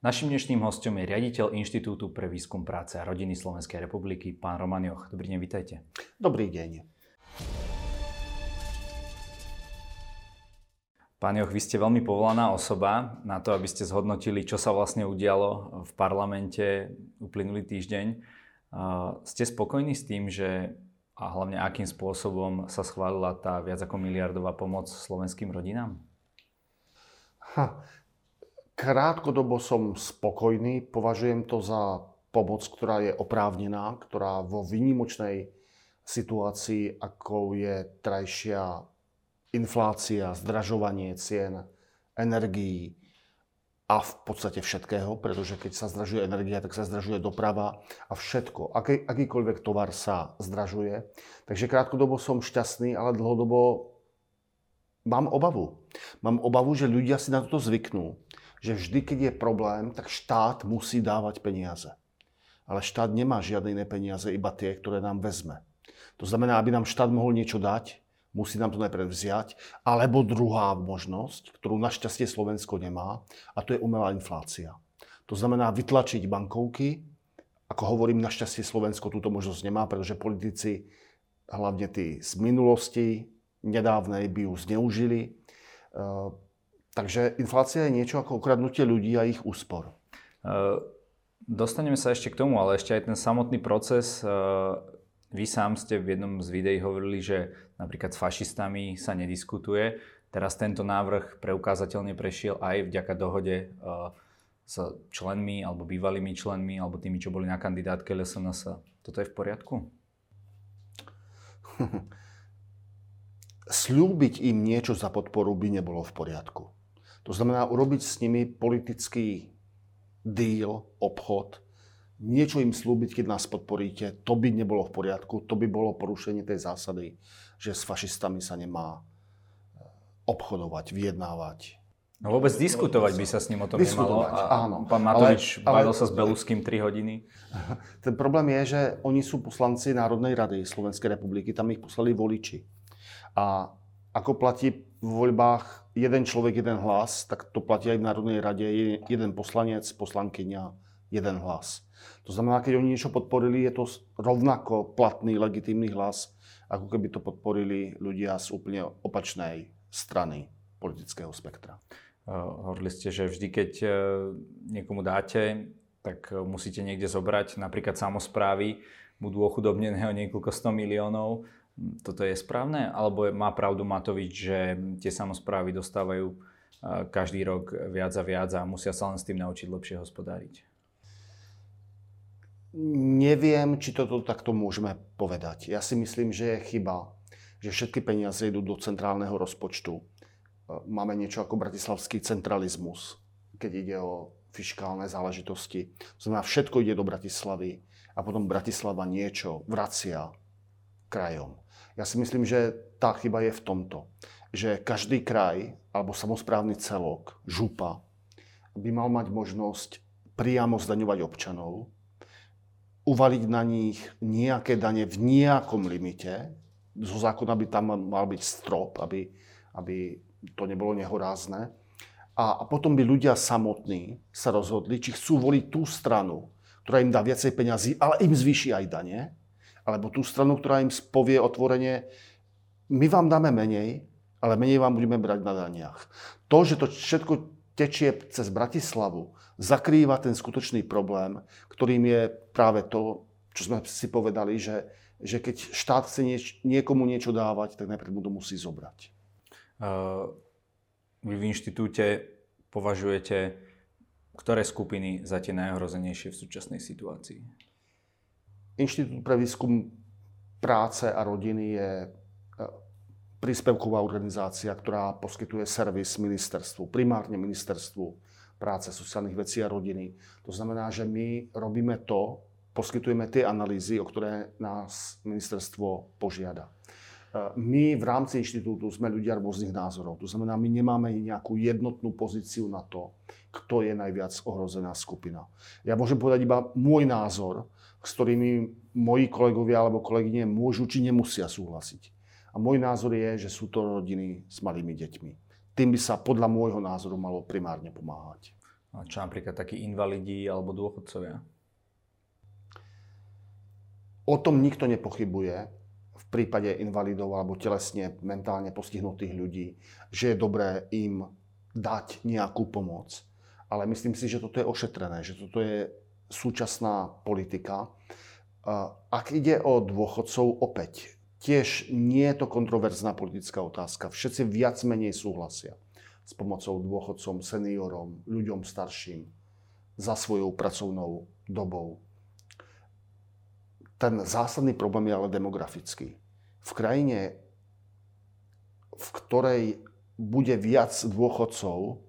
Našim dnešným hostom je riaditeľ Inštitútu pre výskum práce a rodiny Slovenskej republiky, pán Roman Joch. Dobrý deň, vitajte. Dobrý deň. Pán Joch, vy ste veľmi povolaná osoba na to, aby ste zhodnotili, čo sa vlastne udialo v parlamente uplynulý týždeň. Ste spokojní s tým, že a hlavne akým spôsobom sa schválila tá viac ako miliardová pomoc slovenským rodinám? Ha, Krátkodobo som spokojný, považujem to za pomoc, ktorá je oprávnená, ktorá vo výnimočnej situácii, ako je trajšia inflácia, zdražovanie cien, energií a v podstate všetkého, pretože keď sa zdražuje energia, tak sa zdražuje doprava a všetko. Aký, akýkoľvek tovar sa zdražuje. Takže krátkodobo som šťastný, ale dlhodobo mám obavu. Mám obavu, že ľudia si na toto zvyknú že vždy, keď je problém, tak štát musí dávať peniaze. Ale štát nemá žiadne iné peniaze, iba tie, ktoré nám vezme. To znamená, aby nám štát mohol niečo dať, musí nám to najprv vziať, alebo druhá možnosť, ktorú našťastie Slovensko nemá, a to je umelá inflácia. To znamená vytlačiť bankovky, ako hovorím, našťastie Slovensko túto možnosť nemá, pretože politici, hlavne tí z minulosti nedávnej, by ju zneužili Takže inflácia je niečo ako ukradnutie ľudí a ich úspor. Dostaneme sa ešte k tomu, ale ešte aj ten samotný proces. Vy sám ste v jednom z videí hovorili, že napríklad s fašistami sa nediskutuje. Teraz tento návrh preukázateľne prešiel aj vďaka dohode s členmi alebo bývalými členmi alebo tými, čo boli na kandidátke LSNS. Toto je v poriadku? Sľúbiť im niečo za podporu by nebolo v poriadku. To znamená urobiť s nimi politický deal, obchod, niečo im slúbiť, keď nás podporíte, to by nebolo v poriadku, to by bolo porušenie tej zásady, že s fašistami sa nemá eh, obchodovať, vyjednávať. No vôbec diskutovať by sa s ním o tom nemalo. A áno. Pán Matovič ale, bavil ale, sa s Beluským 3 hodiny. Ten problém je, že oni sú poslanci Národnej rady Slovenskej republiky, tam ich poslali voliči. A ako platí v voľbách jeden človek, jeden hlas, tak to platí aj v Národnej rade, jeden poslanec, poslankyňa, jeden hlas. To znamená, keď oni niečo podporili, je to rovnako platný, legitímny hlas, ako keby to podporili ľudia z úplne opačnej strany politického spektra. Hovorili ste, že vždy, keď e, niekomu dáte, tak musíte niekde zobrať, napríklad samozprávy budú ochudobnené o niekoľko 100 miliónov toto je správne? Alebo má pravdu Matovič, že tie samozprávy dostávajú každý rok viac a viac a musia sa len s tým naučiť lepšie hospodáriť? Neviem, či toto takto môžeme povedať. Ja si myslím, že je chyba, že všetky peniaze idú do centrálneho rozpočtu. Máme niečo ako bratislavský centralizmus, keď ide o fiskálne záležitosti. To znamená, všetko ide do Bratislavy a potom Bratislava niečo vracia krajom. Ja si myslím, že tá chyba je v tomto, že každý kraj alebo samozprávny celok, župa, by mal mať možnosť priamo zdaňovať občanov, uvaliť na nich nejaké dane v nejakom limite, zo zákona by tam mal byť strop, aby, aby to nebolo nehorázne. A, a potom by ľudia samotní sa rozhodli, či chcú voliť tú stranu, ktorá im dá viacej peňazí, ale im zvýši aj dane, alebo tú stranu, ktorá im povie otvorene, my vám dáme menej, ale menej vám budeme brať na daniach. To, že to všetko tečie cez Bratislavu, zakrýva ten skutočný problém, ktorým je práve to, čo sme si povedali, že, že keď štát chce nieč, niekomu niečo dávať, tak najprv mu to musí zobrať. Uh, vy v inštitúte považujete ktoré skupiny za tie najhrozenejšie v súčasnej situácii? Inštitút pre výskum práce a rodiny je e, príspevková organizácia, ktorá poskytuje servis ministerstvu, primárne ministerstvu práce, sociálnych vecí a rodiny. To znamená, že my robíme to, poskytujeme tie analýzy, o ktoré nás ministerstvo požiada. E, my v rámci inštitútu sme ľudia rôznych názorov. To znamená, my nemáme nejakú jednotnú pozíciu na to, kto je najviac ohrozená skupina. Ja môžem povedať iba môj názor, s ktorými moji kolegovia alebo kolegyne môžu či nemusia súhlasiť. A môj názor je, že sú to rodiny s malými deťmi. Tým by sa podľa môjho názoru malo primárne pomáhať. Čo napríklad takí invalidi alebo dôchodcovia? O tom nikto nepochybuje v prípade invalidov alebo telesne mentálne postihnutých ľudí, že je dobré im dať nejakú pomoc. Ale myslím si, že toto je ošetrené, že toto je súčasná politika. Ak ide o dôchodcov, opäť, tiež nie je to kontroverzná politická otázka. Všetci viac menej súhlasia s pomocou dôchodcom, seniorom, ľuďom starším za svojou pracovnou dobou ten zásadný problém je ale demografický. V krajine, v ktorej bude viac dôchodcov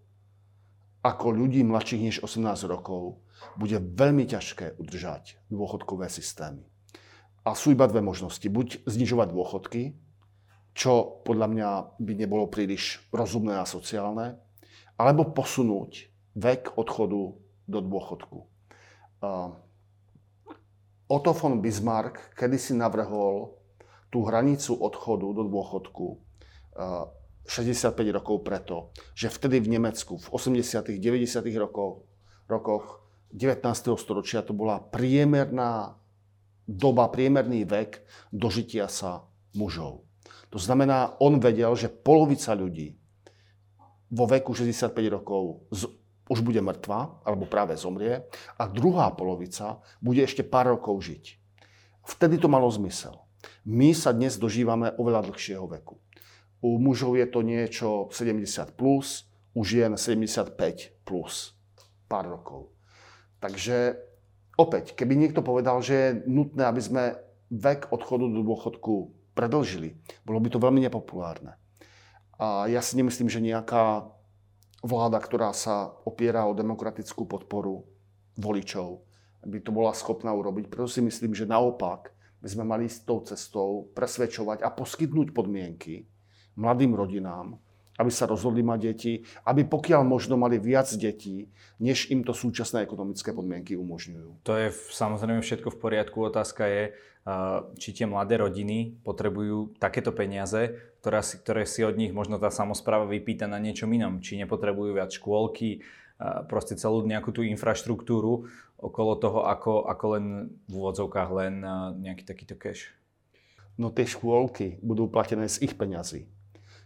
ako ľudí mladších než 18 rokov, bude veľmi ťažké udržať dôchodkové systémy. A sú iba dve možnosti. Buď znižovať dôchodky, čo podľa mňa by nebolo príliš rozumné a sociálne, alebo posunúť vek odchodu do dôchodku. Otto von Bismarck kedysi navrhol tú hranicu odchodu do dôchodku 65 eh, rokov preto, že vtedy v Nemecku v 80 90 rokoch, rokoch 19. storočia to bola priemerná doba, priemerný vek dožitia sa mužov. To znamená, on vedel, že polovica ľudí vo veku 65 rokov už bude mŕtva, alebo práve zomrie, a druhá polovica bude ešte pár rokov žiť. Vtedy to malo zmysel. My sa dnes dožívame oveľa dlhšieho veku. U mužov je to niečo 70+, plus, u žien 75+, plus, pár rokov. Takže opäť, keby niekto povedal, že je nutné, aby sme vek odchodu do dôchodku predlžili, bolo by to veľmi nepopulárne. A ja si nemyslím, že nejaká vláda, ktorá sa opiera o demokratickú podporu voličov, by to bola schopná urobiť. Preto si myslím, že naopak by sme mali s tou cestou presvedčovať a poskytnúť podmienky mladým rodinám, aby sa rozhodli mať deti, aby pokiaľ možno mali viac detí, než im to súčasné ekonomické podmienky umožňujú. To je samozrejme všetko v poriadku. Otázka je, či tie mladé rodiny potrebujú takéto peniaze, ktoré si, ktoré si od nich možno tá samozpráva vypýta na niečom inom. Či nepotrebujú viac škôlky, proste celú nejakú tú infraštruktúru okolo toho, ako, ako len v úvodzovkách len nejaký takýto cash. No tie škôlky budú platené z ich peňazí.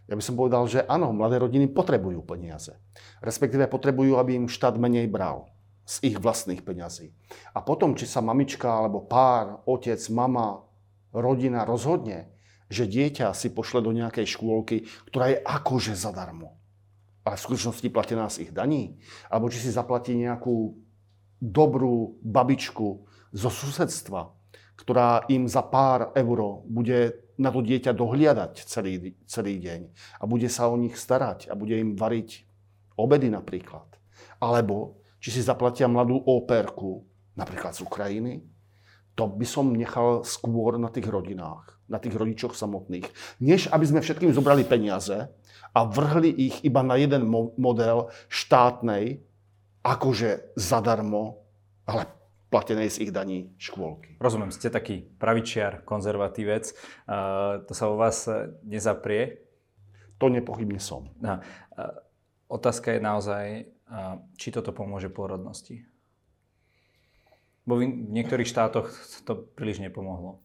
Ja by som povedal, že áno, mladé rodiny potrebujú peniaze. Respektíve potrebujú, aby im štát menej bral z ich vlastných peňazí. A potom, či sa mamička alebo pár, otec, mama, rodina rozhodne, že dieťa si pošle do nejakej škôlky, ktorá je akože zadarmo, ale v skutočnosti platená z ich daní, alebo či si zaplatí nejakú dobrú babičku zo susedstva, ktorá im za pár euro bude na to dieťa dohliadať celý, celý deň a bude sa o nich starať a bude im variť obedy napríklad. Alebo či si zaplatia mladú óperku, napríklad z Ukrajiny, to by som nechal skôr na tých rodinách, na tých rodičoch samotných, než aby sme všetkým zobrali peniaze a vrhli ich iba na jeden model štátnej, akože zadarmo, ale platenej z ich daní škôlky. Rozumiem, ste taký pravičiar, konzervatívec. Uh, to sa u vás e, nezaprie? To nepochybne som. Uh, otázka je naozaj, uh, či toto pomôže pôrodnosti. Bo v niektorých štátoch to príliš nepomohlo.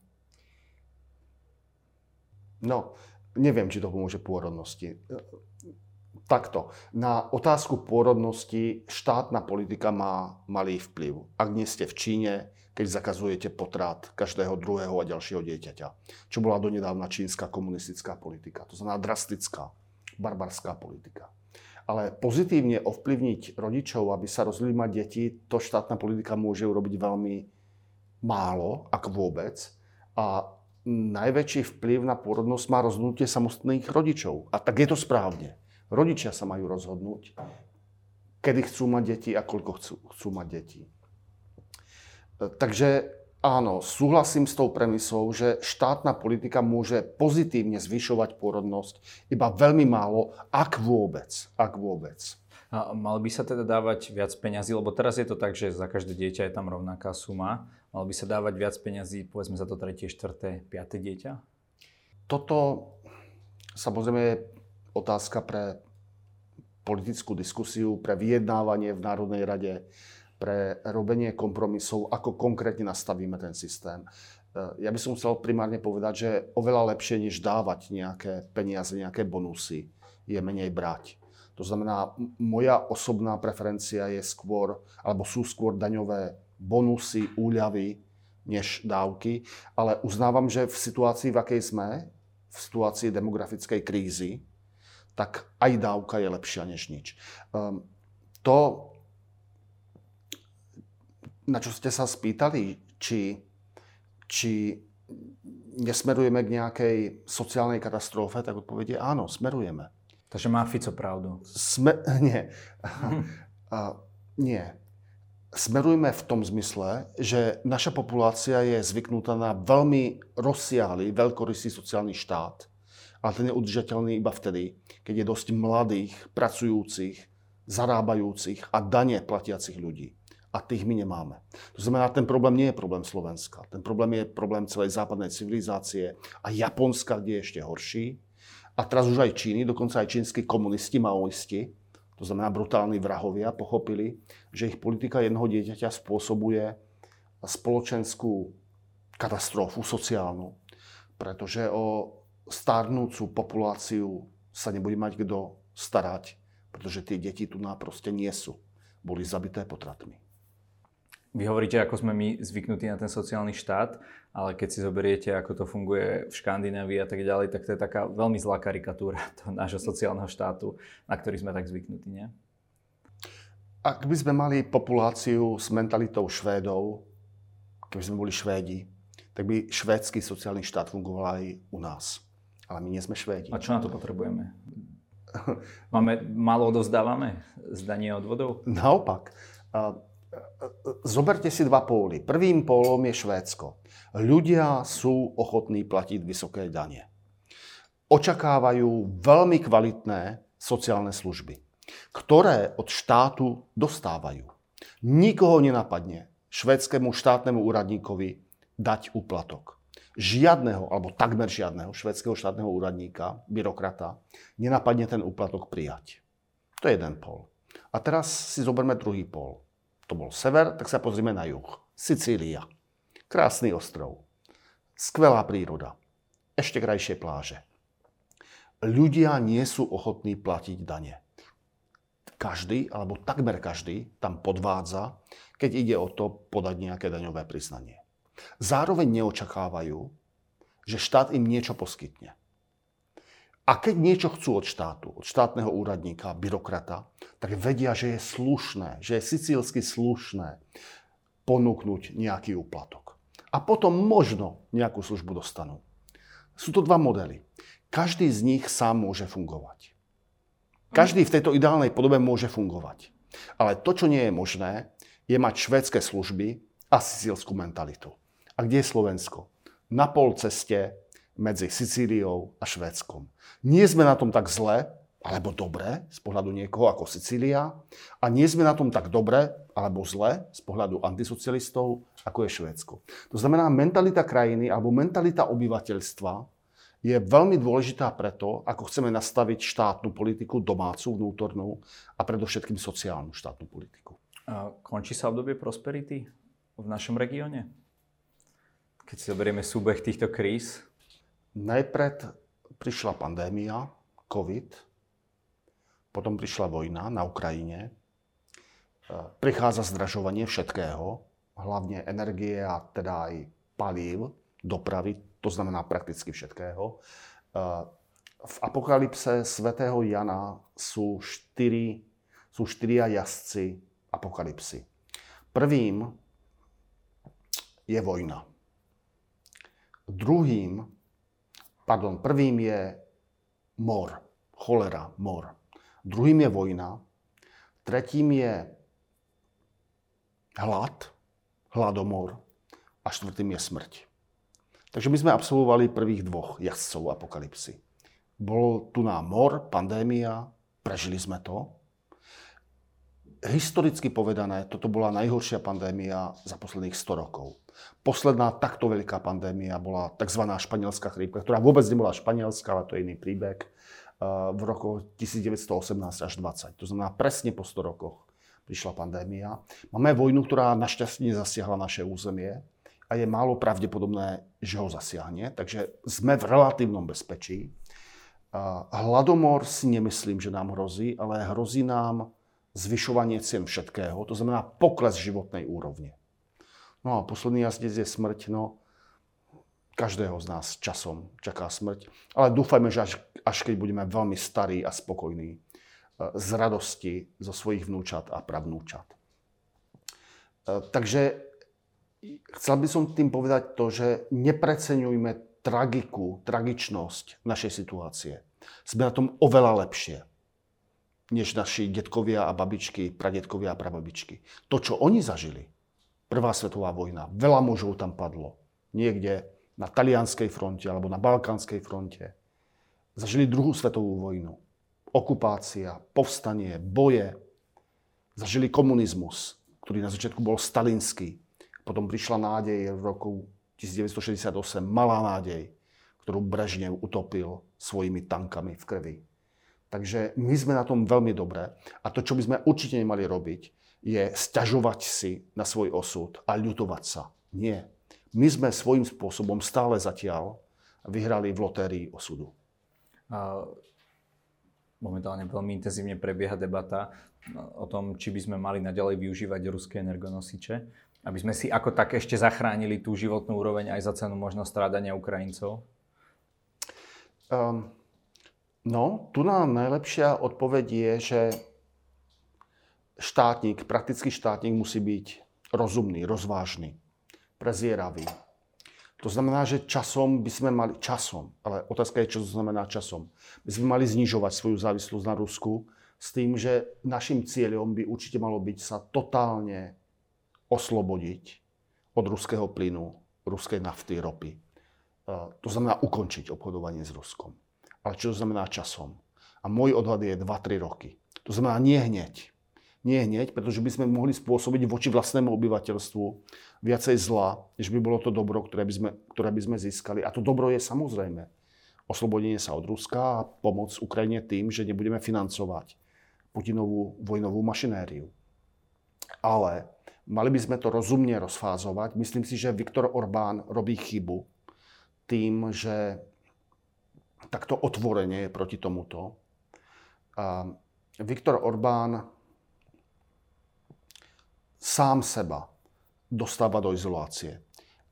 No, neviem, či to pomôže pôrodnosti. Takto. Na otázku pôrodnosti štátna politika má malý vplyv. Ak nie ste v Číne, keď zakazujete potrat každého druhého a ďalšieho dieťaťa, čo bola donedávna čínska komunistická politika. To znamená drastická, barbarská politika. Ale pozitívne ovplyvniť rodičov, aby sa rozhodli mať deti, to štátna politika môže urobiť veľmi málo, ak vôbec. A najväčší vplyv na pôrodnosť má rozhodnutie samostných rodičov. A tak je to správne. Rodičia sa majú rozhodnúť, kedy chcú mať deti a koľko chcú, chcú mať deti. E, takže áno, súhlasím s tou premisou, že štátna politika môže pozitívne zvyšovať pôrodnosť iba veľmi málo, ak vôbec. Ak vôbec. A mal by sa teda dávať viac peňazí, lebo teraz je to tak, že za každé dieťa je tam rovnaká suma. Mal by sa dávať viac peňazí, povedzme za to tretie, štvrté, piaté dieťa? Toto samozrejme otázka pre politickú diskusiu, pre vyjednávanie v Národnej rade, pre robenie kompromisov, ako konkrétne nastavíme ten systém. Ja by som chcel primárne povedať, že oveľa lepšie, než dávať nejaké peniaze, nejaké bonusy, je menej brať. To znamená, moja osobná preferencia je skôr, alebo sú skôr daňové bonusy, úľavy, než dávky, ale uznávam, že v situácii, v akej sme, v situácii demografickej krízy, tak aj dávka je lepšia než nič. Um, to, na čo ste sa spýtali, či, či nesmerujeme k nejakej sociálnej katastrofe, tak odpovedie áno, smerujeme. Takže má Fico pravdu? Sme, nie. A, nie. Smerujme v tom zmysle, že naša populácia je zvyknutá na veľmi rozsiahly, veľkorysý sociálny štát. Ale ten je udržateľný iba vtedy, keď je dosť mladých, pracujúcich, zarábajúcich a dane platiacich ľudí. A tých my nemáme. To znamená, ten problém nie je problém Slovenska. Ten problém je problém celej západnej civilizácie a Japonska, kde je ešte horší a teraz už aj Číny, dokonca aj čínsky komunisti, maoisti, to znamená brutálni vrahovia, pochopili, že ich politika jednoho dieťaťa spôsobuje spoločenskú katastrofu sociálnu, pretože o starnúcu populáciu sa nebude mať kto starať, pretože tie deti tu proste nie sú. Boli zabité potratmi. Vy hovoríte, ako sme my zvyknutí na ten sociálny štát, ale keď si zoberiete, ako to funguje v Škandinávii a tak ďalej, tak to je taká veľmi zlá karikatúra toho nášho sociálneho štátu, na ktorý sme tak zvyknutí, nie? Ak by sme mali populáciu s mentalitou Švédov, keby sme boli Švédi, tak by švédsky sociálny štát fungoval aj u nás. Ale my nie sme Švédi. A čo na to potrebujeme? Máme, málo odovzdávame zdanie odvodov? Naopak zoberte si dva póly. Prvým pólom je Švédsko. Ľudia sú ochotní platiť vysoké dane. Očakávajú veľmi kvalitné sociálne služby, ktoré od štátu dostávajú. Nikoho nenapadne švédskému štátnemu úradníkovi dať úplatok. Žiadneho, alebo takmer žiadneho švedského štátneho úradníka, byrokrata, nenapadne ten úplatok prijať. To je jeden pol. A teraz si zoberme druhý pol to bol sever, tak sa pozrime na juh. Sicília. Krásny ostrov. Skvelá príroda. Ešte krajšie pláže. Ľudia nie sú ochotní platiť dane. Každý, alebo takmer každý, tam podvádza, keď ide o to podať nejaké daňové priznanie. Zároveň neočakávajú, že štát im niečo poskytne. A keď niečo chcú od štátu, od štátneho úradníka, byrokrata, tak vedia, že je slušné, že je sicílsky slušné ponúknuť nejaký úplatok. A potom možno nejakú službu dostanú. Sú to dva modely. Každý z nich sám môže fungovať. Každý v tejto ideálnej podobe môže fungovať. Ale to, čo nie je možné, je mať švédske služby a sicílskú mentalitu. A kde je Slovensko? Na pol ceste medzi Sicíliou a Švédskom. Nie sme na tom tak zle, alebo dobre z pohľadu niekoho ako Sicília a nie sme na tom tak dobre alebo zle z pohľadu antisocialistov ako je Švédsko. To znamená, mentalita krajiny alebo mentalita obyvateľstva je veľmi dôležitá preto, ako chceme nastaviť štátnu politiku, domácu, vnútornú a predovšetkým sociálnu štátnu politiku. A končí sa obdobie prosperity v našom regióne? Keď si zoberieme súbeh týchto kríz, Najpred prišla pandémia, COVID, potom prišla vojna na Ukrajine, e, prichádza zdražovanie všetkého, hlavne energie a teda aj palív, dopravy, to znamená prakticky všetkého. E, v apokalypse svätého Jana sú, štyri, sú štyria jazdci apokalypsy. Prvým je vojna. Druhým pardon, prvým je mor, cholera, mor. Druhým je vojna. Tretím je hlad, hladomor. A štvrtým je smrť. Takže my sme absolvovali prvých dvoch jazdcov apokalipsy. Bol tu nám mor, pandémia, prežili sme to. Historicky povedané, toto bola najhoršia pandémia za posledných 100 rokov. Posledná takto veľká pandémia bola tzv. španielská chrípka, ktorá vôbec nebola španielská, ale to je iný príbeh. v roku 1918 až 20. To znamená presne po 100 rokoch prišla pandémia. Máme vojnu, ktorá našťastie nezasiahla naše územie a je málo pravdepodobné, že ho zasiahne, takže sme v relatívnom bezpečí. Hladomor si nemyslím, že nám hrozí, ale hrozí nám zvyšovanie cien všetkého, to znamená pokles životnej úrovne. No a posledný jazdec je smrť, no každého z nás časom čaká smrť, ale dúfajme, že až, až keď budeme veľmi starí a spokojní e, z radosti zo svojich vnúčat a pravnúčat. E, takže chcel by som tým povedať to, že nepreceňujme tragiku, tragičnosť našej situácie. Sme na tom oveľa lepšie než naši detkovia a babičky, pradetkovia a prababičky. To, čo oni zažili, Prvá svetová vojna, veľa mužov tam padlo. Niekde na talianskej fronte alebo na balkánskej fronte. Zažili druhú svetovú vojnu. Okupácia, povstanie, boje. Zažili komunizmus, ktorý na začiatku bol stalinský. Potom prišla nádej v roku 1968, malá nádej, ktorú Brežnev utopil svojimi tankami v krvi. Takže my sme na tom veľmi dobré. A to, čo by sme určite nemali robiť, je sťažovať si na svoj osud a ľutovať sa. Nie. My sme svojím spôsobom stále zatiaľ vyhrali v lotérii osudu. Momentálne veľmi intenzívne prebieha debata o tom, či by sme mali naďalej využívať ruské energonosiče, aby sme si ako tak ešte zachránili tú životnú úroveň aj za cenu možno strádania Ukrajincov? Um, No, tu nám najlepšia odpoveď je, že štátnik, praktický štátnik musí byť rozumný, rozvážny, prezieravý. To znamená, že časom by sme mali, časom, ale otázka je, čo to znamená časom, by sme mali znižovať svoju závislosť na Rusku s tým, že našim cieľom by určite malo byť sa totálne oslobodiť od ruského plynu, ruskej nafty, ropy. To znamená ukončiť obchodovanie s Ruskom ale čo to znamená časom. A môj odhad je 2-3 roky. To znamená nie hneď. Nie hneď, pretože by sme mohli spôsobiť voči vlastnému obyvateľstvu viacej zla, než by bolo to dobro, ktoré by sme, ktoré by sme získali. A to dobro je samozrejme oslobodenie sa od Ruska a pomoc Ukrajine tým, že nebudeme financovať Putinovú vojnovú mašinériu. Ale mali by sme to rozumne rozfázovať. Myslím si, že Viktor Orbán robí chybu tým, že takto otvorene je proti tomuto. Viktor Orbán sám seba dostáva do izolácie.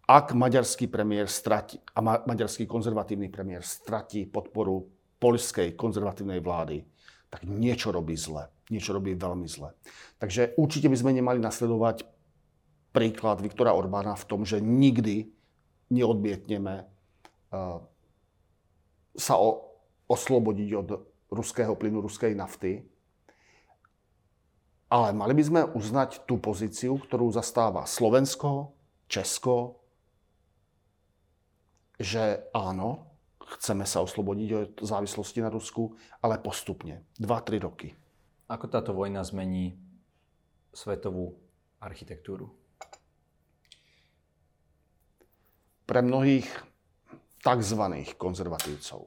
Ak maďarský premiér stratí, a ma, maďarský konzervatívny premiér stratí podporu poľskej konzervatívnej vlády, tak niečo robí zle. Niečo robí veľmi zle. Takže určite by sme nemali nasledovať príklad Viktora Orbána v tom, že nikdy neodmietneme uh, sa o, oslobodiť od ruského plynu, ruskej nafty. Ale mali by sme uznať tú pozíciu, ktorú zastáva Slovensko, Česko, že áno, chceme sa oslobodiť od závislosti na Rusku, ale postupne, 2-3 roky. Ako táto vojna zmení svetovú architektúru? Pre mnohých tzv. konzervatívcov.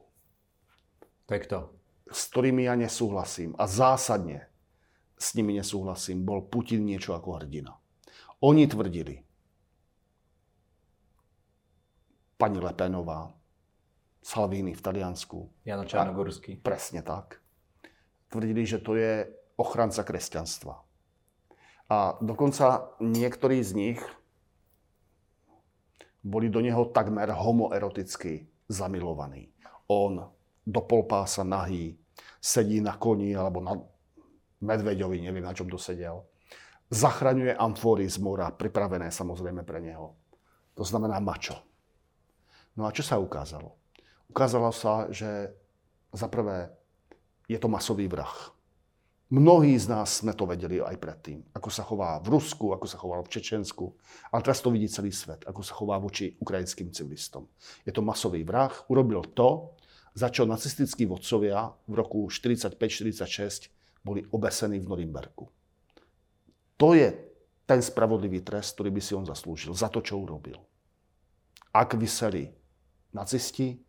To je kto? S ktorými ja nesúhlasím a zásadne s nimi nesúhlasím, bol Putin niečo ako hrdina. Oni tvrdili, pani Lepenová, Salvini v Taliansku. Jano Čarnogorský. Presne tak. Tvrdili, že to je ochranca kresťanstva. A dokonca niektorí z nich boli do neho takmer homoeroticky zamilovaní. On do polpása nahý, sedí na koni alebo na medveďovi, neviem na čom to sedel. Zachraňuje amfory z mora, pripravené samozrejme pre neho. To znamená mačo. No a čo sa ukázalo? Ukázalo sa, že za prvé je to masový vrah. Mnohí z nás sme to vedeli aj predtým, ako sa chová v Rusku, ako sa choval v Čečensku, ale teraz to vidí celý svet, ako sa chová voči ukrajinským civilistom. Je to masový vrah, urobil to, za čo nacistickí vodcovia v roku 45-46 boli obesení v Norimberku. To je ten spravodlivý trest, ktorý by si on zaslúžil za to, čo urobil. Ak vyseli nacisti,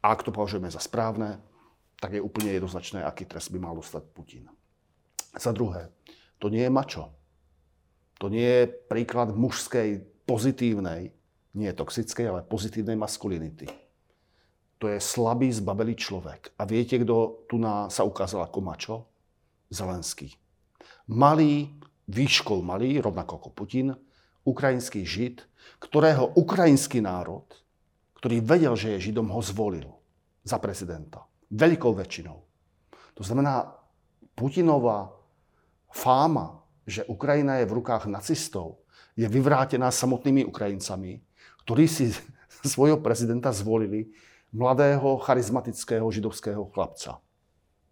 ak to považujeme za správne, tak je úplne jednoznačné, aký trest by mal dostať Putin. Za druhé, to nie je mačo. To nie je príklad mužskej, pozitívnej, nie toxickej, ale pozitívnej maskulinity. To je slabý, zbabelý človek. A viete, kto tu na, sa ukázal ako mačo? Zelenský. Malý, výškol malý, rovnako ako Putin, ukrajinský žid, ktorého ukrajinský národ, ktorý vedel, že je židom, ho zvolil za prezidenta. Veľkou väčšinou. To znamená, Putinová fáma, že Ukrajina je v rukách nacistov, je vyvrátená samotnými Ukrajincami, ktorí si svojho prezidenta zvolili mladého, charizmatického židovského chlapca.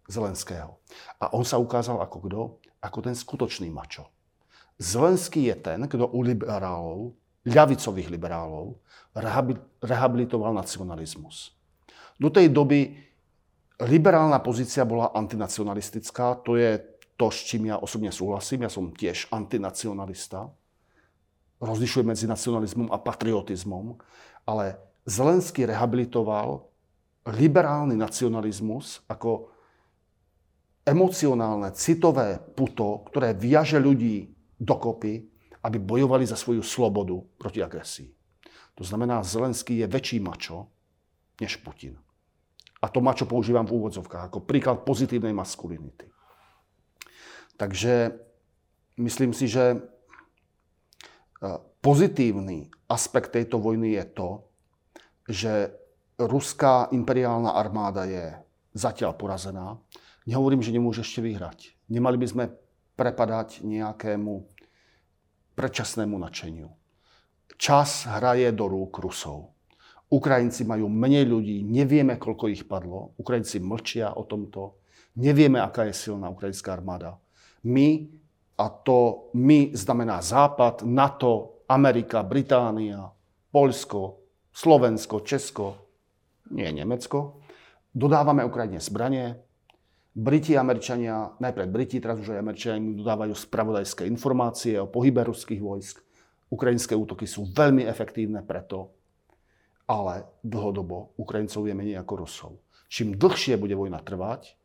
Zelenského. A on sa ukázal ako kto? Ako ten skutočný mačo. Zelenský je ten, kto u liberálov, ľavicových liberálov, rehabilitoval nacionalizmus. Do tej doby liberálna pozícia bola antinacionalistická, to je to, s čím ja osobne súhlasím. Ja som tiež antinacionalista. Rozlišujem medzi nacionalizmom a patriotizmom. Ale Zelenský rehabilitoval liberálny nacionalizmus ako emocionálne, citové puto, ktoré viaže ľudí dokopy, aby bojovali za svoju slobodu proti agresii. To znamená, Zelenský je väčší mačo než Putin. A to mačo používam v úvodzovkách ako príklad pozitívnej maskulinity. Takže myslím si, že e, pozitívny aspekt tejto vojny je to, že ruská imperiálna armáda je zatiaľ porazená. Nehovorím, že nemôže ešte vyhrať. Nemali by sme prepadať nejakému predčasnému nadšeniu. Čas hraje do rúk Rusov. Ukrajinci majú menej ľudí, nevieme, koľko ich padlo. Ukrajinci mlčia o tomto. Nevieme, aká je silná ukrajinská armáda. My, a to my znamená Západ, NATO, Amerika, Británia, Polsko, Slovensko, Česko, nie Nemecko, dodávame Ukrajine zbranie, Briti, Američania, najprv Briti, teraz už aj Američania dodávajú spravodajské informácie o pohybe ruských vojsk. Ukrajinské útoky sú veľmi efektívne preto, ale dlhodobo Ukrajincov je menej ako Rusov. Čím dlhšie bude vojna trvať,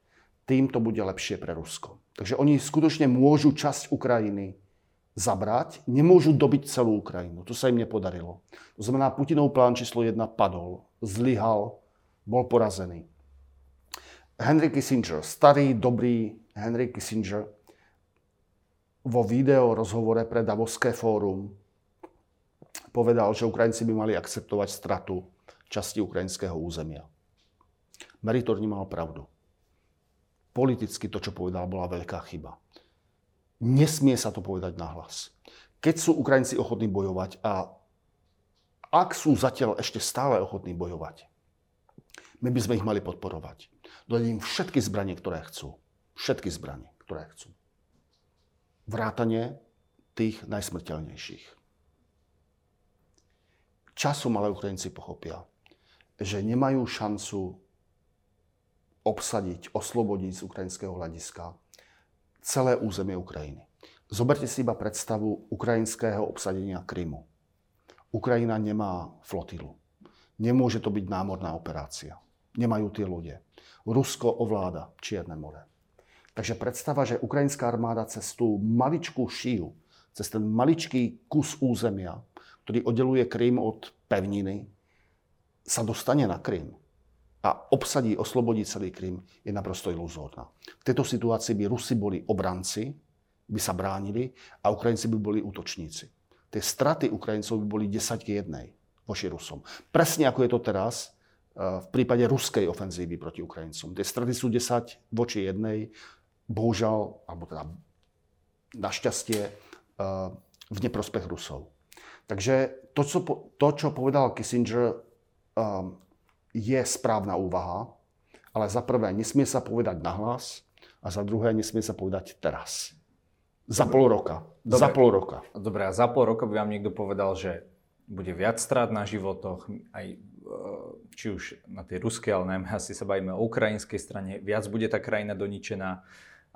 tým to bude lepšie pre Rusko. Takže oni skutočne môžu časť Ukrajiny zabrať, nemôžu dobiť celú Ukrajinu. To sa im nepodarilo. To znamená, Putinov plán číslo 1 padol, zlyhal, bol porazený. Henry Kissinger, starý, dobrý Henry Kissinger, vo video rozhovore pre Davoské fórum povedal, že Ukrajinci by mali akceptovať stratu časti ukrajinského územia. Meritorne mal pravdu. Politicky to, čo povedal, bola veľká chyba. Nesmie sa to povedať nahlas. Keď sú Ukrajinci ochotní bojovať a ak sú zatiaľ ešte stále ochotní bojovať, my by sme ich mali podporovať. Dať im všetky zbranie, ktoré chcú. Všetky zbranie, ktoré chcú. Vrátanie tých najsmrteľnejších. Časom ale Ukrajinci pochopia, že nemajú šancu obsadiť, oslobodiť z ukrajinského hľadiska celé územie Ukrajiny. Zoberte si iba predstavu ukrajinského obsadenia Krymu. Ukrajina nemá flotilu. Nemôže to byť námorná operácia nemajú tie lode. Rusko ovláda Čierne more. Takže predstava, že ukrajinská armáda cez tú maličkú šiju, cez ten maličký kus územia, ktorý oddeluje Krym od pevniny, sa dostane na Krym a obsadí, oslobodí celý Krym, je naprosto iluzórna. V tejto situácii by Rusi boli obranci, by sa bránili a Ukrajinci by boli útočníci. Tie straty Ukrajincov by boli 10 k 1 voči Rusom. Presne ako je to teraz, v prípade ruskej ofenzívy proti Ukrajincom. Tie straty sú 10 voči jednej, bohužiaľ, alebo teda našťastie, eh, v neprospech Rusov. Takže to, čo, to, čo povedal Kissinger, eh, je správna úvaha, ale za prvé nesmie sa povedať nahlas a za druhé nesmie sa povedať teraz. Za pol roka. Dobre. Za pol roka. Dobre, a za pol roka by vám niekto povedal, že bude viac strát na životoch, aj či už na tej ruskej, ale najmä asi sa bavíme o ukrajinskej strane, viac bude tá krajina doničená.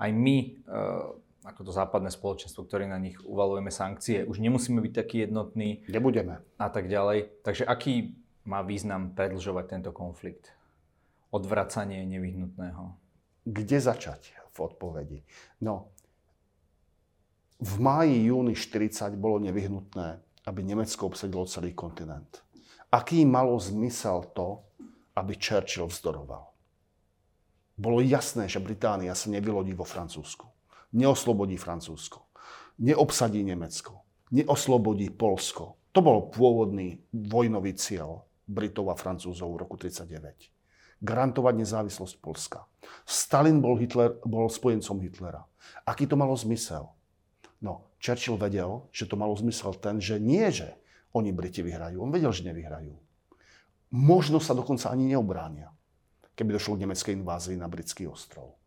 Aj my, eh, ako to západné spoločenstvo, ktoré na nich uvalujeme sankcie, už nemusíme byť takí jednotní. Nebudeme. A tak ďalej. Takže aký má význam predlžovať tento konflikt? odvracanie nevyhnutného? Kde začať v odpovedi? No, v máji, júni 40 bolo nevyhnutné, aby Nemecko obsadilo celý kontinent. Aký malo zmysel to, aby Churchill vzdoroval? Bolo jasné, že Británia sa nevylodí vo Francúzsku. Neoslobodí Francúzsko. Neobsadí Nemecko. Neoslobodí Polsko. To bol pôvodný vojnový cieľ Britov a Francúzov v roku 1939 garantovať nezávislosť Polska. Stalin bol, Hitler, bol spojencom Hitlera. Aký to malo zmysel? No, Churchill vedel, že to malo zmysel ten, že nie, že oni Briti vyhrajú. On vedel, že nevyhrajú. Možno sa dokonca ani neobránia, keby došlo k nemeckej invázii na britský ostrov.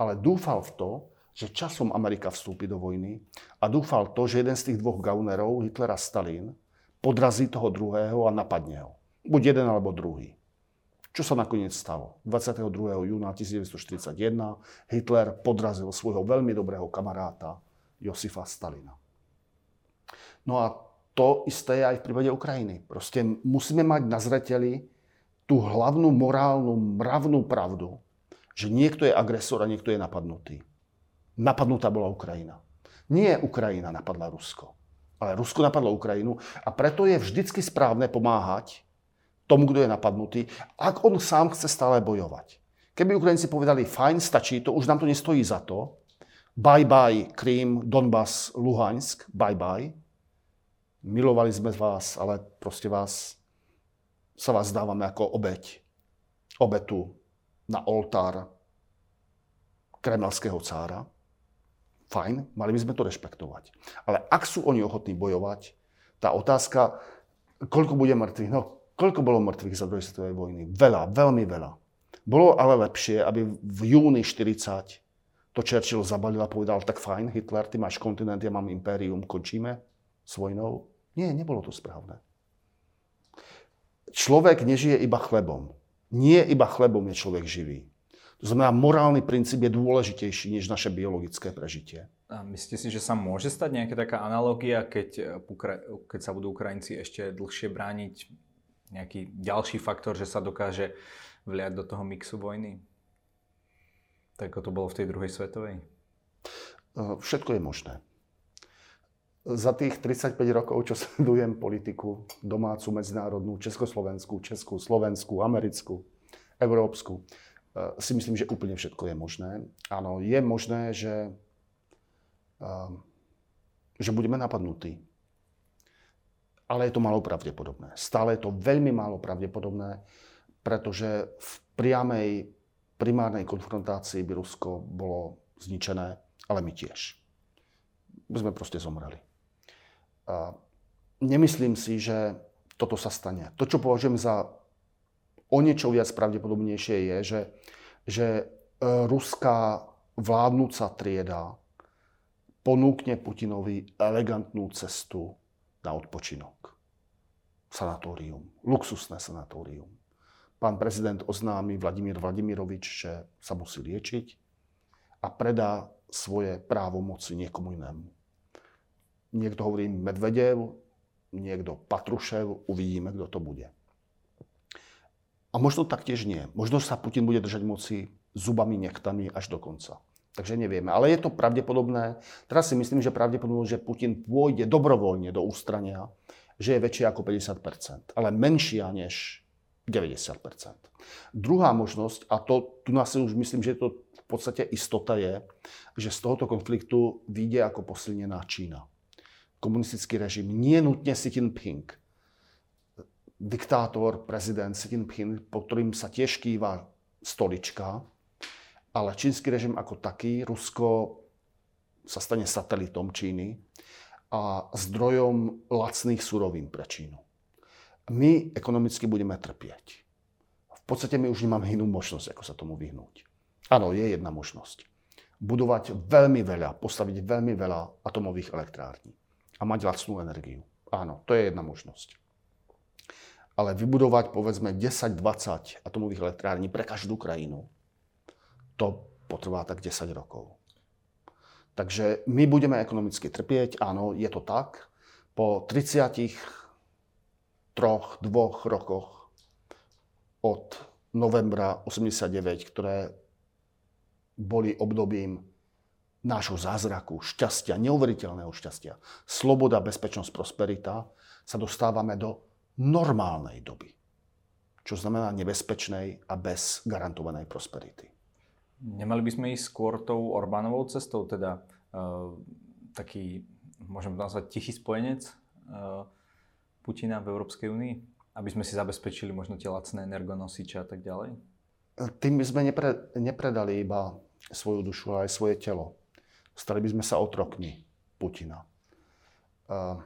Ale dúfal v to, že časom Amerika vstúpi do vojny a dúfal to, že jeden z tých dvoch gaunerov, Hitler a Stalin, podrazí toho druhého a napadne ho. Buď jeden alebo druhý. Čo sa nakoniec stalo? 22. júna 1941 Hitler podrazil svojho veľmi dobrého kamaráta Josifa Stalina. No a to isté je aj v prípade Ukrajiny. Proste musíme mať na zreteli tú hlavnú morálnu, mravnú pravdu, že niekto je agresor a niekto je napadnutý. Napadnutá bola Ukrajina. Nie Ukrajina napadla Rusko, ale Rusko napadlo Ukrajinu a preto je vždycky správne pomáhať tomu, kto je napadnutý, ak on sám chce stále bojovať. Keby Ukrajinci povedali, fajn, stačí to, už nám to nestojí za to, bye bye Krím, Donbass, Luhansk, bye bye, milovali sme vás, ale proste vás, sa vás dávame ako obeď, obetu na oltár kremelského cára. Fajn, mali by sme to rešpektovať. Ale ak sú oni ochotní bojovať, tá otázka, koľko bude mŕtvych, no Koľko bolo mŕtvych za druhej svetovej vojny? Veľa, veľmi veľa. Bolo ale lepšie, aby v júni 40 to Churchill zabalil a povedal, tak fajn, Hitler, ty máš kontinent, ja mám impérium, končíme s vojnou. Nie, nebolo to správne. Človek nežije iba chlebom. Nie iba chlebom je človek živý. To znamená, morálny princíp je dôležitejší než naše biologické prežitie. A myslíte si, že sa môže stať nejaká taká analogia, keď, keď sa budú Ukrajinci ešte dlhšie brániť nejaký ďalší faktor, že sa dokáže vliať do toho mixu vojny? Tak ako to bolo v tej druhej svetovej? Všetko je možné. Za tých 35 rokov, čo sledujem politiku, domácu, medzinárodnú, československú, českú, slovenskú, americkú, európsku, si myslím, že úplne všetko je možné. Áno, je možné, že, že budeme napadnutí ale je to málo pravdepodobné. Stále je to veľmi málo pravdepodobné, pretože v priamej primárnej konfrontácii by Rusko bolo zničené, ale my tiež. My sme proste zomreli. A nemyslím si, že toto sa stane. To, čo považujem za o niečo viac pravdepodobnejšie je, že, že e, ruská vládnúca trieda ponúkne Putinovi elegantnú cestu na odpočinok. Sanatórium, luxusné sanatórium. Pán prezident oznámi Vladimír Vladimirovič, že sa musí liečiť a predá svoje právomoci niekomu inému. Niekto hovorí Medvedev, niekto Patrušev, uvidíme, kto to bude. A možno taktiež nie. Možno sa Putin bude držať moci zubami, nechtami až do konca. Takže nevieme. Ale je to pravdepodobné. Teraz si myslím, že pravdepodobnosť, že Putin pôjde dobrovoľne do ústrania, že je väčšia ako 50%, ale menšia než 90%. Druhá možnosť, a to tu nás už myslím, že to v podstate istota je, že z tohoto konfliktu vyjde ako posilnená Čína. Komunistický režim, nie nutne Xi Jinping, diktátor, prezident Xi Jinping, pod ktorým sa tiež kýva stolička, ale čínsky režim ako taký, Rusko sa stane satelitom Číny a zdrojom lacných surovín pre Čínu. My ekonomicky budeme trpieť. V podstate my už nemáme inú možnosť, ako sa tomu vyhnúť. Áno, je jedna možnosť. Budovať veľmi veľa, postaviť veľmi veľa atomových elektrární a mať lacnú energiu. Áno, to je jedna možnosť. Ale vybudovať povedzme 10-20 atomových elektrární pre každú krajinu, to potrvá tak 10 rokov. Takže my budeme ekonomicky trpieť, áno, je to tak. Po 33 dvoch rokoch od novembra 89, ktoré boli obdobím nášho zázraku, šťastia, neuveriteľného šťastia, sloboda, bezpečnosť, prosperita, sa dostávame do normálnej doby. Čo znamená nebezpečnej a bez garantovanej prosperity. Nemali by sme ísť skôr tou Orbánovou cestou, teda uh, taký, môžem nazvať, tichý spojenec uh, Putina v Európskej únii? Aby sme si zabezpečili možno tie lacné energonosiče a tak ďalej? Tým by sme nepre, nepredali iba svoju dušu, ale aj svoje telo. Stali by sme sa otrokmi Putina. Uh,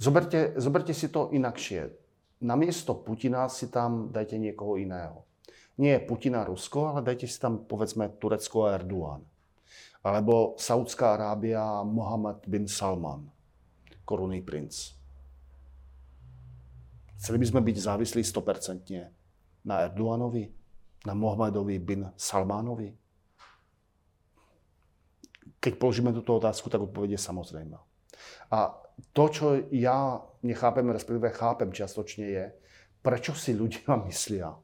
zoberte, zoberte si to inakšie. Namiesto Putina si tam dajte niekoho iného nie Putina Rusko, ale dajte si tam povedzme Turecko a Erdogan. Alebo Saudská Arábia Mohammed bin Salman, korunný princ. Chceli by sme byť závislí 100% na Erdoganovi, na Mohamedovi bin Salmanovi? Keď položíme túto otázku, tak odpovedie samozrejme. A to, čo ja nechápem, respektíve chápem čiastočne je, prečo si ľudia myslia,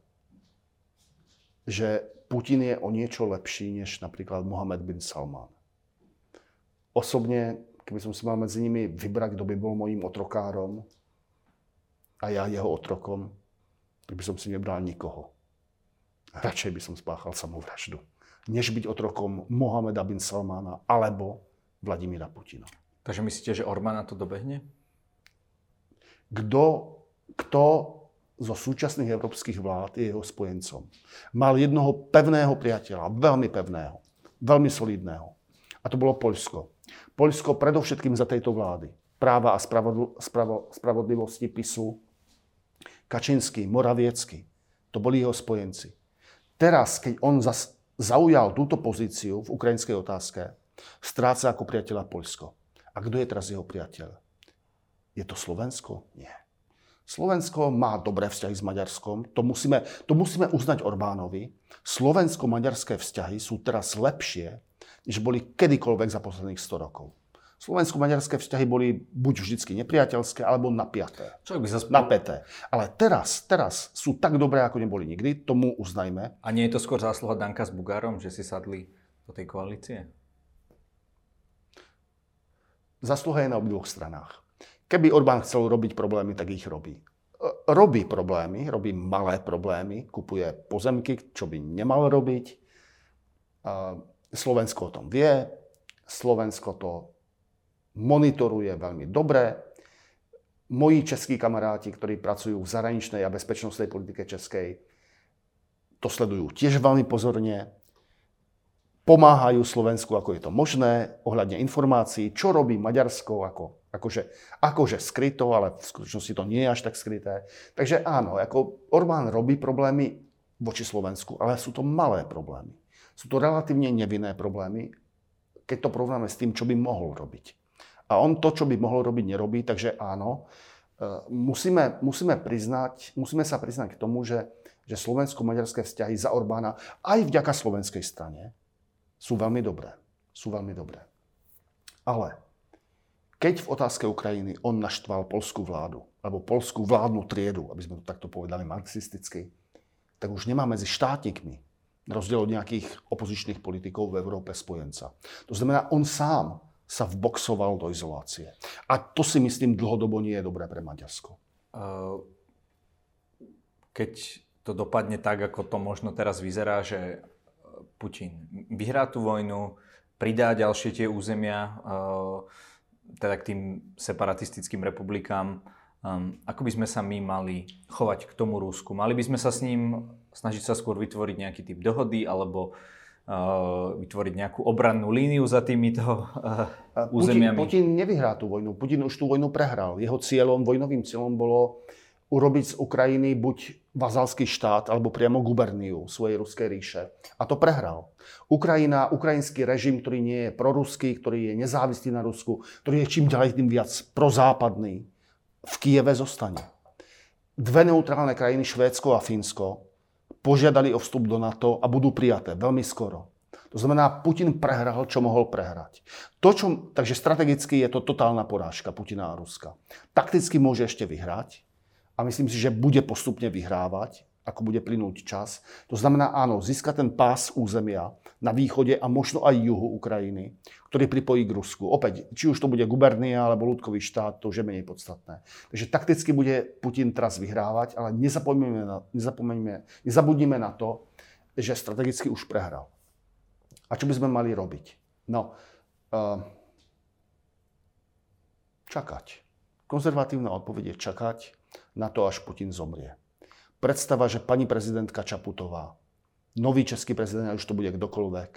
že Putin je o niečo lepší než napríklad Mohamed bin Salman. Osobne, keby som si mal medzi nimi vybrať, kto by bol mojím otrokárom a ja jeho otrokom, tak by som si nebral nikoho. Radšej by som spáchal samovraždu, než byť otrokom Mohameda bin Salmana alebo Vladimíra Putina. Takže myslíte, že Orbána to dobehne? Kto, kto zo súčasných európskych vlád je jeho spojencom. Mal jednoho pevného priateľa, veľmi pevného, veľmi solidného. A to bolo Poľsko. Poľsko predovšetkým za tejto vlády. Práva a spravodl- spravo- spravodlivosti PISu, Kačinský, Moraviecky. To boli jeho spojenci. Teraz, keď on zas zaujal túto pozíciu v ukrajinskej otázke, stráca ako priateľa Poľsko. A kto je teraz jeho priateľ? Je to Slovensko? Nie. Slovensko má dobré vzťahy s Maďarskom, to musíme, to musíme uznať Orbánovi. Slovensko-maďarské vzťahy sú teraz lepšie, než boli kedykoľvek za posledných 100 rokov. Slovensko-maďarské vzťahy boli buď vždycky nepriateľské, alebo napiaté. Čo by spolu... Napäté. Ale teraz, teraz sú tak dobré, ako neboli nikdy, tomu uznajme. A nie je to skôr zásluha Danka s Bugárom, že si sadli do tej koalície? Zasluha je na obidvoch stranách. Keby Orbán chcel robiť problémy, tak ich robí. E, robí problémy, robí malé problémy, kupuje pozemky, čo by nemal robiť. Slovensko o tom vie, Slovensko to monitoruje veľmi dobre. Moji českí kamaráti, ktorí pracujú v zahraničnej a bezpečnostnej politike českej, to sledujú tiež veľmi pozorne. Pomáhajú Slovensku, ako je to možné, ohľadne informácií, čo robí Maďarsko, ako Akože, akože skryto, ale v skutočnosti to nie je až tak skryté. Takže áno, ako Orbán robí problémy voči Slovensku, ale sú to malé problémy. Sú to relatívne nevinné problémy, keď to porovnáme s tým, čo by mohol robiť. A on to, čo by mohol robiť, nerobí, takže áno, e, musíme, musíme, priznať, musíme sa priznať k tomu, že, že slovensko-maďarské vzťahy za Orbána aj vďaka slovenskej strane sú veľmi dobré. Sú veľmi dobré. Ale keď v otázke Ukrajiny on naštval polskú vládu, alebo polskú vládnu triedu, aby sme to takto povedali marxisticky, tak už nemá medzi štátnikmi, na rozdiel od nejakých opozičných politikov v Európe spojenca. To znamená, on sám sa vboxoval do izolácie. A to si myslím dlhodobo nie je dobré pre Maďarsko. Keď to dopadne tak, ako to možno teraz vyzerá, že Putin vyhrá tú vojnu, pridá ďalšie tie územia, teda k tým separatistickým republikám, um, ako by sme sa my mali chovať k tomu Rúsku? Mali by sme sa s ním snažiť sa skôr vytvoriť nejaký typ dohody alebo uh, vytvoriť nejakú obrannú líniu za týmito uh, územiami? Putin, Putin nevyhrá tú vojnu. Putin už tú vojnu prehral. Jeho cieľom, vojnovým cieľom bolo urobiť z Ukrajiny buď vazalský štát alebo priamo guberniu svojej ruskej ríše. A to prehral. Ukrajina, ukrajinský režim, ktorý nie je proruský, ktorý je nezávislý na Rusku, ktorý je čím ďalej tým viac prozápadný, v Kieve zostane. Dve neutrálne krajiny, Švédsko a Fínsko, požiadali o vstup do NATO a budú prijaté veľmi skoro. To znamená, Putin prehral, čo mohol prehrať. To, čo, takže strategicky je to totálna porážka Putina a Ruska. Takticky môže ešte vyhrať, a myslím si, že bude postupne vyhrávať, ako bude plynúť čas. To znamená, áno, získať ten pás územia na východe a možno aj juhu Ukrajiny, ktorý pripojí k Rusku. Opäť, či už to bude gubernia alebo ľudkový štát, to už je menej podstatné. Takže takticky bude Putin teraz vyhrávať, ale nezapomeňme na, nezabudnime na to, že strategicky už prehral. A čo by sme mali robiť? No, uh, čakať. Konzervatívna odpoveď je čakať na to, až Putin zomrie predstava, že pani prezidentka Čaputová, nový český prezident, už to bude kdokoľvek,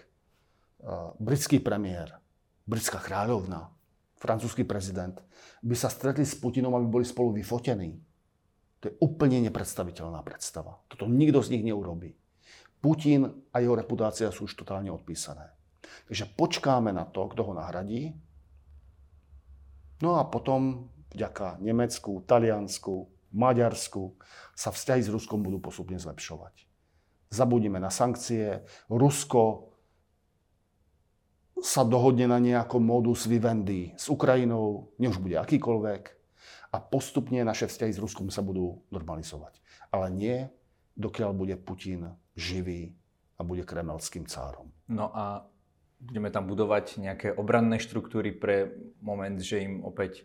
britský premiér, britská kráľovna, francúzsky prezident, by sa stretli s Putinom, aby boli spolu vyfotení. To je úplne nepredstaviteľná predstava. Toto nikto z nich neurobí. Putin a jeho reputácia sú už totálne odpísané. Takže počkáme na to, kto ho nahradí. No a potom vďaka Nemecku, Taliansku, Maďarsku sa vzťahy s Ruskom budú postupne zlepšovať. Zabudíme na sankcie. Rusko sa dohodne na nejakom modus vivendi s Ukrajinou, už bude akýkoľvek. A postupne naše vzťahy s Ruskom sa budú normalizovať. Ale nie, dokiaľ bude Putin živý a bude kremelským cárom. No a budeme tam budovať nejaké obranné štruktúry pre moment, že im opäť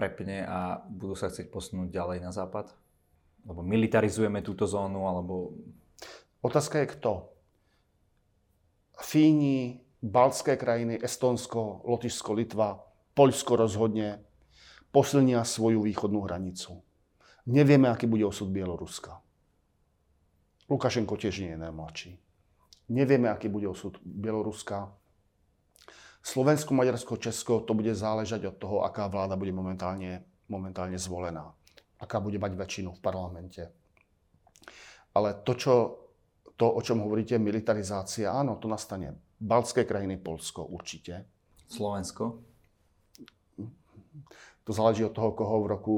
prepne a budú sa chcieť posunúť ďalej na západ? Lebo militarizujeme túto zónu, alebo... Otázka je kto? Fíni, Baltské krajiny, Estonsko, Lotyšsko, Litva, Poľsko rozhodne posilnia svoju východnú hranicu. Nevieme, aký bude osud Bieloruska. Lukašenko tiež nie je najmladší. Nevieme, aký bude osud Bieloruska. Slovensko, Maďarsko, Česko, to bude záležať od toho, aká vláda bude momentálne, momentálne zvolená. Aká bude mať väčšinu v parlamente. Ale to, čo, to, o čom hovoríte, militarizácia, áno, to nastane. Baltské krajiny, Polsko určite. Slovensko? To záleží od toho, koho v roku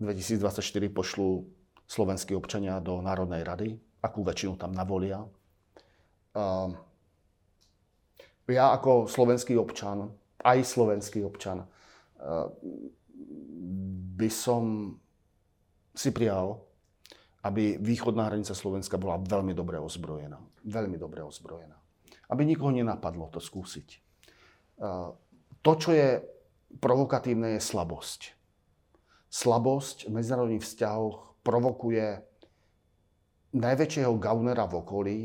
2024 pošlú slovenskí občania do Národnej rady, akú väčšinu tam navolia. Uh, ja ako slovenský občan, aj slovenský občan, eh, by som si prijal, aby východná hranica Slovenska bola veľmi dobre ozbrojená. Veľmi dobre ozbrojená. Aby nikoho nenapadlo to skúsiť. Eh, to, čo je provokatívne, je slabosť. Slabosť v medzinárodných vzťahoch provokuje najväčšieho gaunera v okolí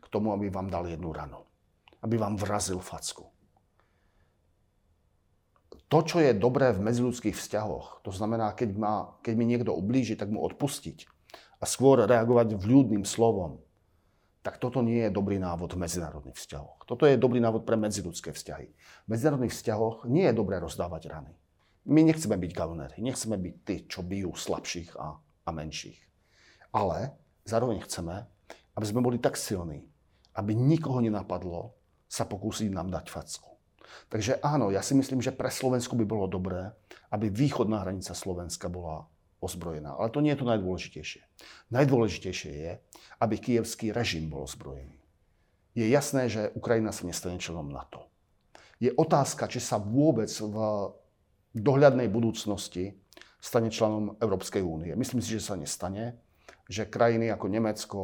k tomu, aby vám dal jednu ranu aby vám vrazil facku. To, čo je dobré v medziludských vzťahoch, to znamená, keď, ma, keď mi niekto ublíži, tak mu odpustiť a skôr reagovať vľúdnym slovom, tak toto nie je dobrý návod v medzinárodných vzťahoch. Toto je dobrý návod pre medziludské vzťahy. V medzinárodných vzťahoch nie je dobré rozdávať rany. My nechceme byť gaunery, nechceme byť tí, čo bijú slabších a, a menších. Ale zároveň chceme, aby sme boli tak silní, aby nikoho nenapadlo, sa pokúsiť nám dať facku. Takže áno, ja si myslím, že pre Slovensku by bolo dobré, aby východná hranica Slovenska bola ozbrojená. Ale to nie je to najdôležitejšie. Najdôležitejšie je, aby kievský režim bol ozbrojený. Je jasné, že Ukrajina sa nestane členom NATO. Je otázka, či sa vôbec v dohľadnej budúcnosti stane členom Európskej únie. Myslím si, že sa nestane, že krajiny ako Nemecko,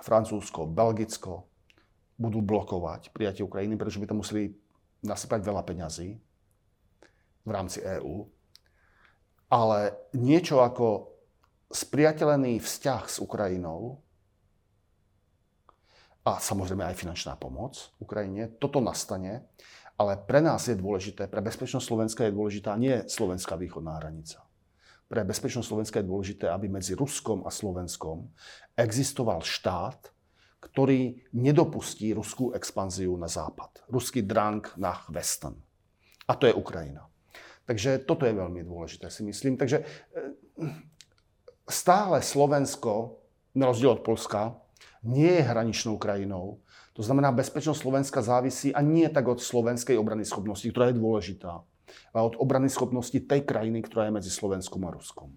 Francúzsko, Belgicko, budú blokovať prijatie Ukrajiny, pretože by to museli nasypať veľa peňazí v rámci EÚ. Ale niečo ako spriateľený vzťah s Ukrajinou a samozrejme aj finančná pomoc Ukrajine, toto nastane, ale pre nás je dôležité, pre bezpečnosť Slovenska je dôležitá nie slovenská východná hranica. Pre bezpečnosť Slovenska je dôležité, aby medzi Ruskom a Slovenskom existoval štát, ktorý nedopustí ruskú expanziu na západ. Ruský drang na Westen. A to je Ukrajina. Takže toto je veľmi dôležité, si myslím. Takže e, stále Slovensko, na rozdiel od Polska, nie je hraničnou krajinou. To znamená, bezpečnosť Slovenska závisí a nie tak od slovenskej obrany schopnosti, ktorá je dôležitá, ale od obrany schopnosti tej krajiny, ktorá je medzi Slovenskom a Ruskom.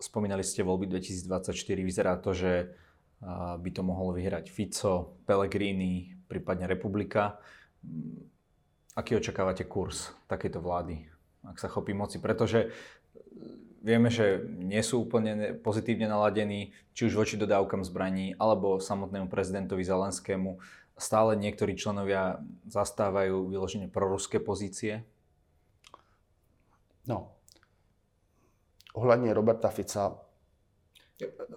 Spomínali ste voľby 2024. Vyzerá to, že by to mohol vyhrať Fico, Pellegrini, prípadne Republika. Aký očakávate kurz takéto vlády, ak sa chopí moci? Pretože vieme, že nie sú úplne pozitívne naladení, či už voči dodávkam zbraní, alebo samotnému prezidentovi Zelenskému. Stále niektorí členovia zastávajú vyloženie proruské pozície? No, ohľadne Roberta Fica,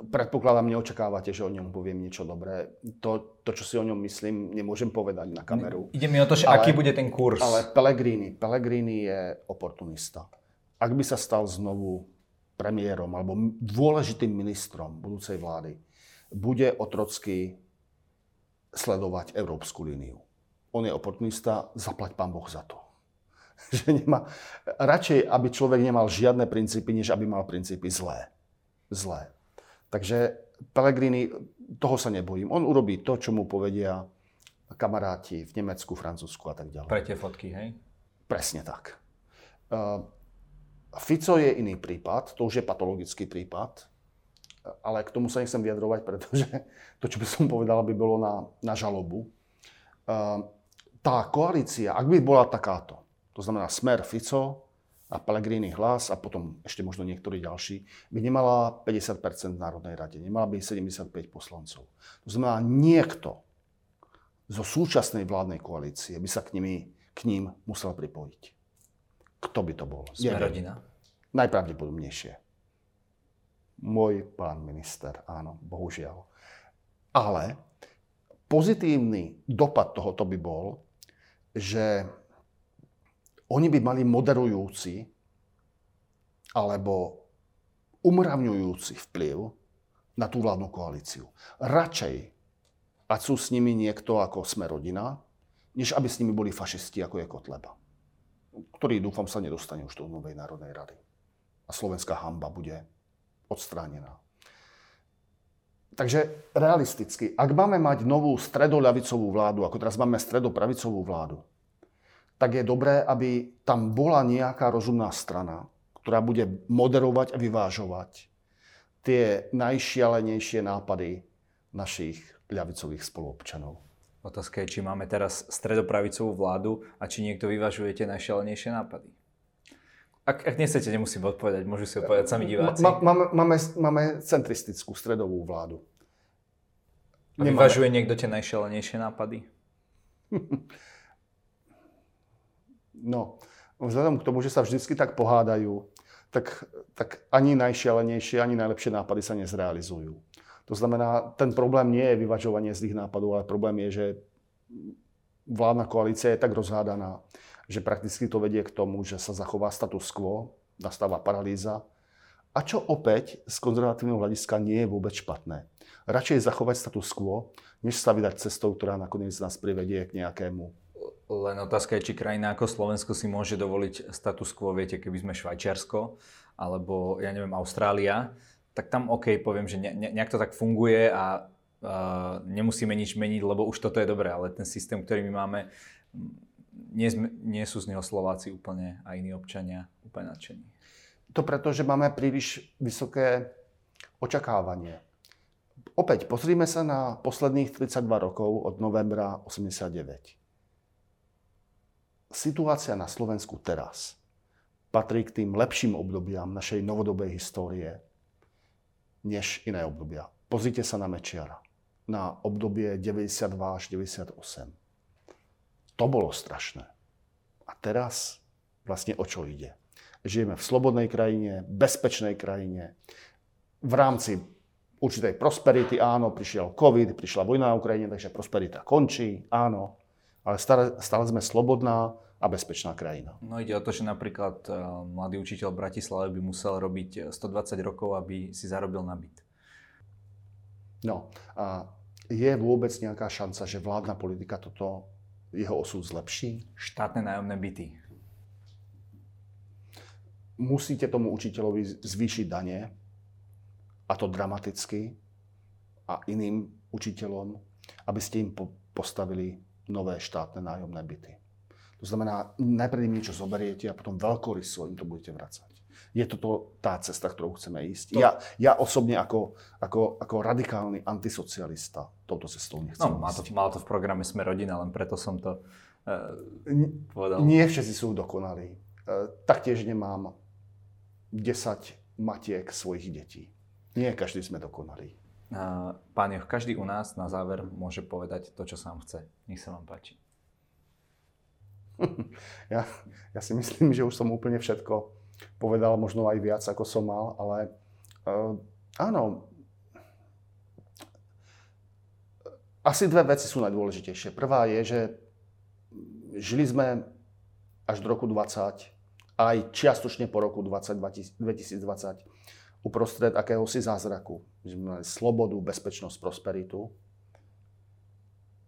predpokladám, neočakávate, že o ňom poviem niečo dobré. To, to, čo si o ňom myslím, nemôžem povedať na kameru. Ide mi o to, že ale, aký bude ten kurz. Ale Pellegrini, Pellegrini je oportunista. Ak by sa stal znovu premiérom alebo dôležitým ministrom budúcej vlády, bude Otrocký sledovať európsku líniu. On je oportunista, zaplať pán Boh za to. Že nemá, radšej, aby človek nemal žiadne princípy, než aby mal princípy zlé. Zlé. Takže Pellegrini, toho sa nebojím. On urobí to, čo mu povedia kamaráti v Nemecku, Francúzsku a tak ďalej. Pre tie fotky, hej? Presne tak. Uh, Fico je iný prípad, to už je patologický prípad, ale k tomu sa nechcem vyjadrovať, pretože to, čo by som povedal, by bolo na, na žalobu. Ehm, tá koalícia, ak by bola takáto, to znamená Smer, Fico a Pellegrini hlas a potom ešte možno niektorí ďalší, by nemala 50% v Národnej rade, nemala by 75 poslancov. To znamená, niekto zo súčasnej vládnej koalície by sa k, nimi, k ním musel pripojiť. Kto by to bol? Sme rodina. Najpravdepodobnejšie. Môj pán minister, áno, bohužiaľ. Ale pozitívny dopad tohoto by bol, že oni by mali moderujúci alebo umravňujúci vplyv na tú vládnu koalíciu. Radšej, ať sú s nimi niekto ako sme rodina, než aby s nimi boli fašisti, ako je Kotleba ktorý dúfam sa nedostane už do Novej národnej rady. A slovenská hamba bude odstránená. Takže realisticky, ak máme mať novú stredoľavicovú vládu, ako teraz máme stredopravicovú vládu, tak je dobré, aby tam bola nejaká rozumná strana, ktorá bude moderovať a vyvážovať tie najšialenejšie nápady našich ľavicových spoluobčanov. Otázka je, či máme teraz stredopravicovú vládu a či niekto vyvažuje tie najšialenejšie nápady. Ak, ak nechcete, nemusím odpovedať, môžu si odpovedať sami diváci. Máme, máme, máme centristickú stredovú vládu. A vyvažuje niekto tie najšialenejšie nápady? No, vzhľadom k tomu, že sa vždycky tak pohádajú, tak, tak ani najšialenejšie, ani najlepšie nápady sa nezrealizujú. To znamená, ten problém nie je vyvažovanie zlých nápadov, ale problém je, že vládna koalícia je tak rozhádaná, že prakticky to vedie k tomu, že sa zachová status quo, nastáva paralýza. A čo opäť z konzervatívneho hľadiska nie je vôbec špatné. Radšej zachovať status quo, než sa vydať cestou, ktorá nakoniec nás privedie k nejakému len otázka je, či krajina ako Slovensko si môže dovoliť status quo, viete, keby sme Švajčiarsko, alebo ja neviem, Austrália, tak tam OK, poviem, že ne, ne, nejak to tak funguje a uh, nemusíme nič meniť, lebo už toto je dobré, ale ten systém, ktorý my máme, nie, sme, nie sú z neho Slováci úplne a iní občania úplne nadšení. To preto, že máme príliš vysoké očakávanie. Opäť, pozrime sa na posledných 32 rokov od novembra 89. Situácia na Slovensku teraz patrí k tým lepším obdobiam našej novodobej histórie než iné obdobia. Pozrite sa na Mečiara. Na obdobie 92 až 98. To bolo strašné. A teraz vlastne o čo ide? Žijeme v slobodnej krajine, bezpečnej krajine. V rámci určitej prosperity, áno, prišiel COVID, prišla vojna na Ukrajine, takže prosperita končí, áno. Ale stále, stále sme slobodná, a bezpečná krajina. No ide o to, že napríklad eh, mladý učiteľ v Bratislave by musel robiť 120 eh, rokov, aby si zarobil na byt. No a je vôbec nejaká šanca, že vládna politika toto jeho osud zlepší? Štátne nájomné byty. Musíte tomu učiteľovi zvýšiť dane, a to dramaticky, a iným učiteľom, aby ste im postavili nové štátne nájomné byty. To znamená, najprv im niečo zoberiete a potom veľkoryso im to budete vracať. Je toto tá cesta, ktorou chceme ísť? To... Ja, ja osobne ako, ako, ako radikálny antisocialista touto cestou nechcem no, má to, Má to v programe Sme rodina, len preto som to uh, povedal. Nie všetci sú dokonalí. Uh, taktiež nemám 10 matiek svojich detí. Nie každý sme dokonalí. Pán Joch, každý u nás na záver môže povedať to, čo sám chce. Nech sa vám páči. Ja, ja si myslím, že už som úplne všetko povedal, možno aj viac, ako som mal, ale uh, áno, asi dve veci sú najdôležitejšie. Prvá je, že žili sme až do roku 20, aj čiastočne po roku 20, 2020 uprostred akéhosi zázraku. Že sme mali slobodu, bezpečnosť, prosperitu.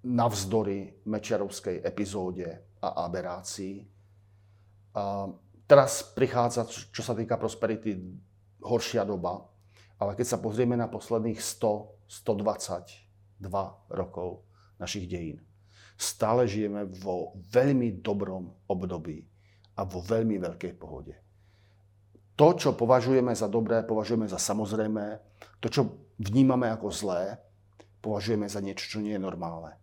Navzdory Mečiarovskej epizóde a aberácii. A teraz prichádza, čo sa týka prosperity, horšia doba. Ale keď sa pozrieme na posledných 100, 122 rokov našich dejín, stále žijeme vo veľmi dobrom období a vo veľmi veľkej pohode to, čo považujeme za dobré, považujeme za samozrejmé, to, čo vnímame ako zlé, považujeme za niečo, čo nie je normálne.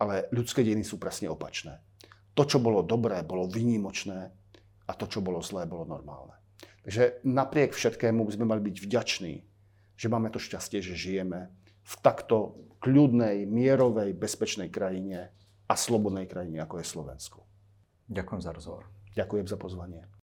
Ale ľudské dejiny sú presne opačné. To, čo bolo dobré, bolo výnimočné a to, čo bolo zlé, bolo normálne. Takže napriek všetkému by sme mali byť vďační, že máme to šťastie, že žijeme v takto kľudnej, mierovej, bezpečnej krajine a slobodnej krajine, ako je Slovensko. Ďakujem za rozhovor. Ďakujem za pozvanie.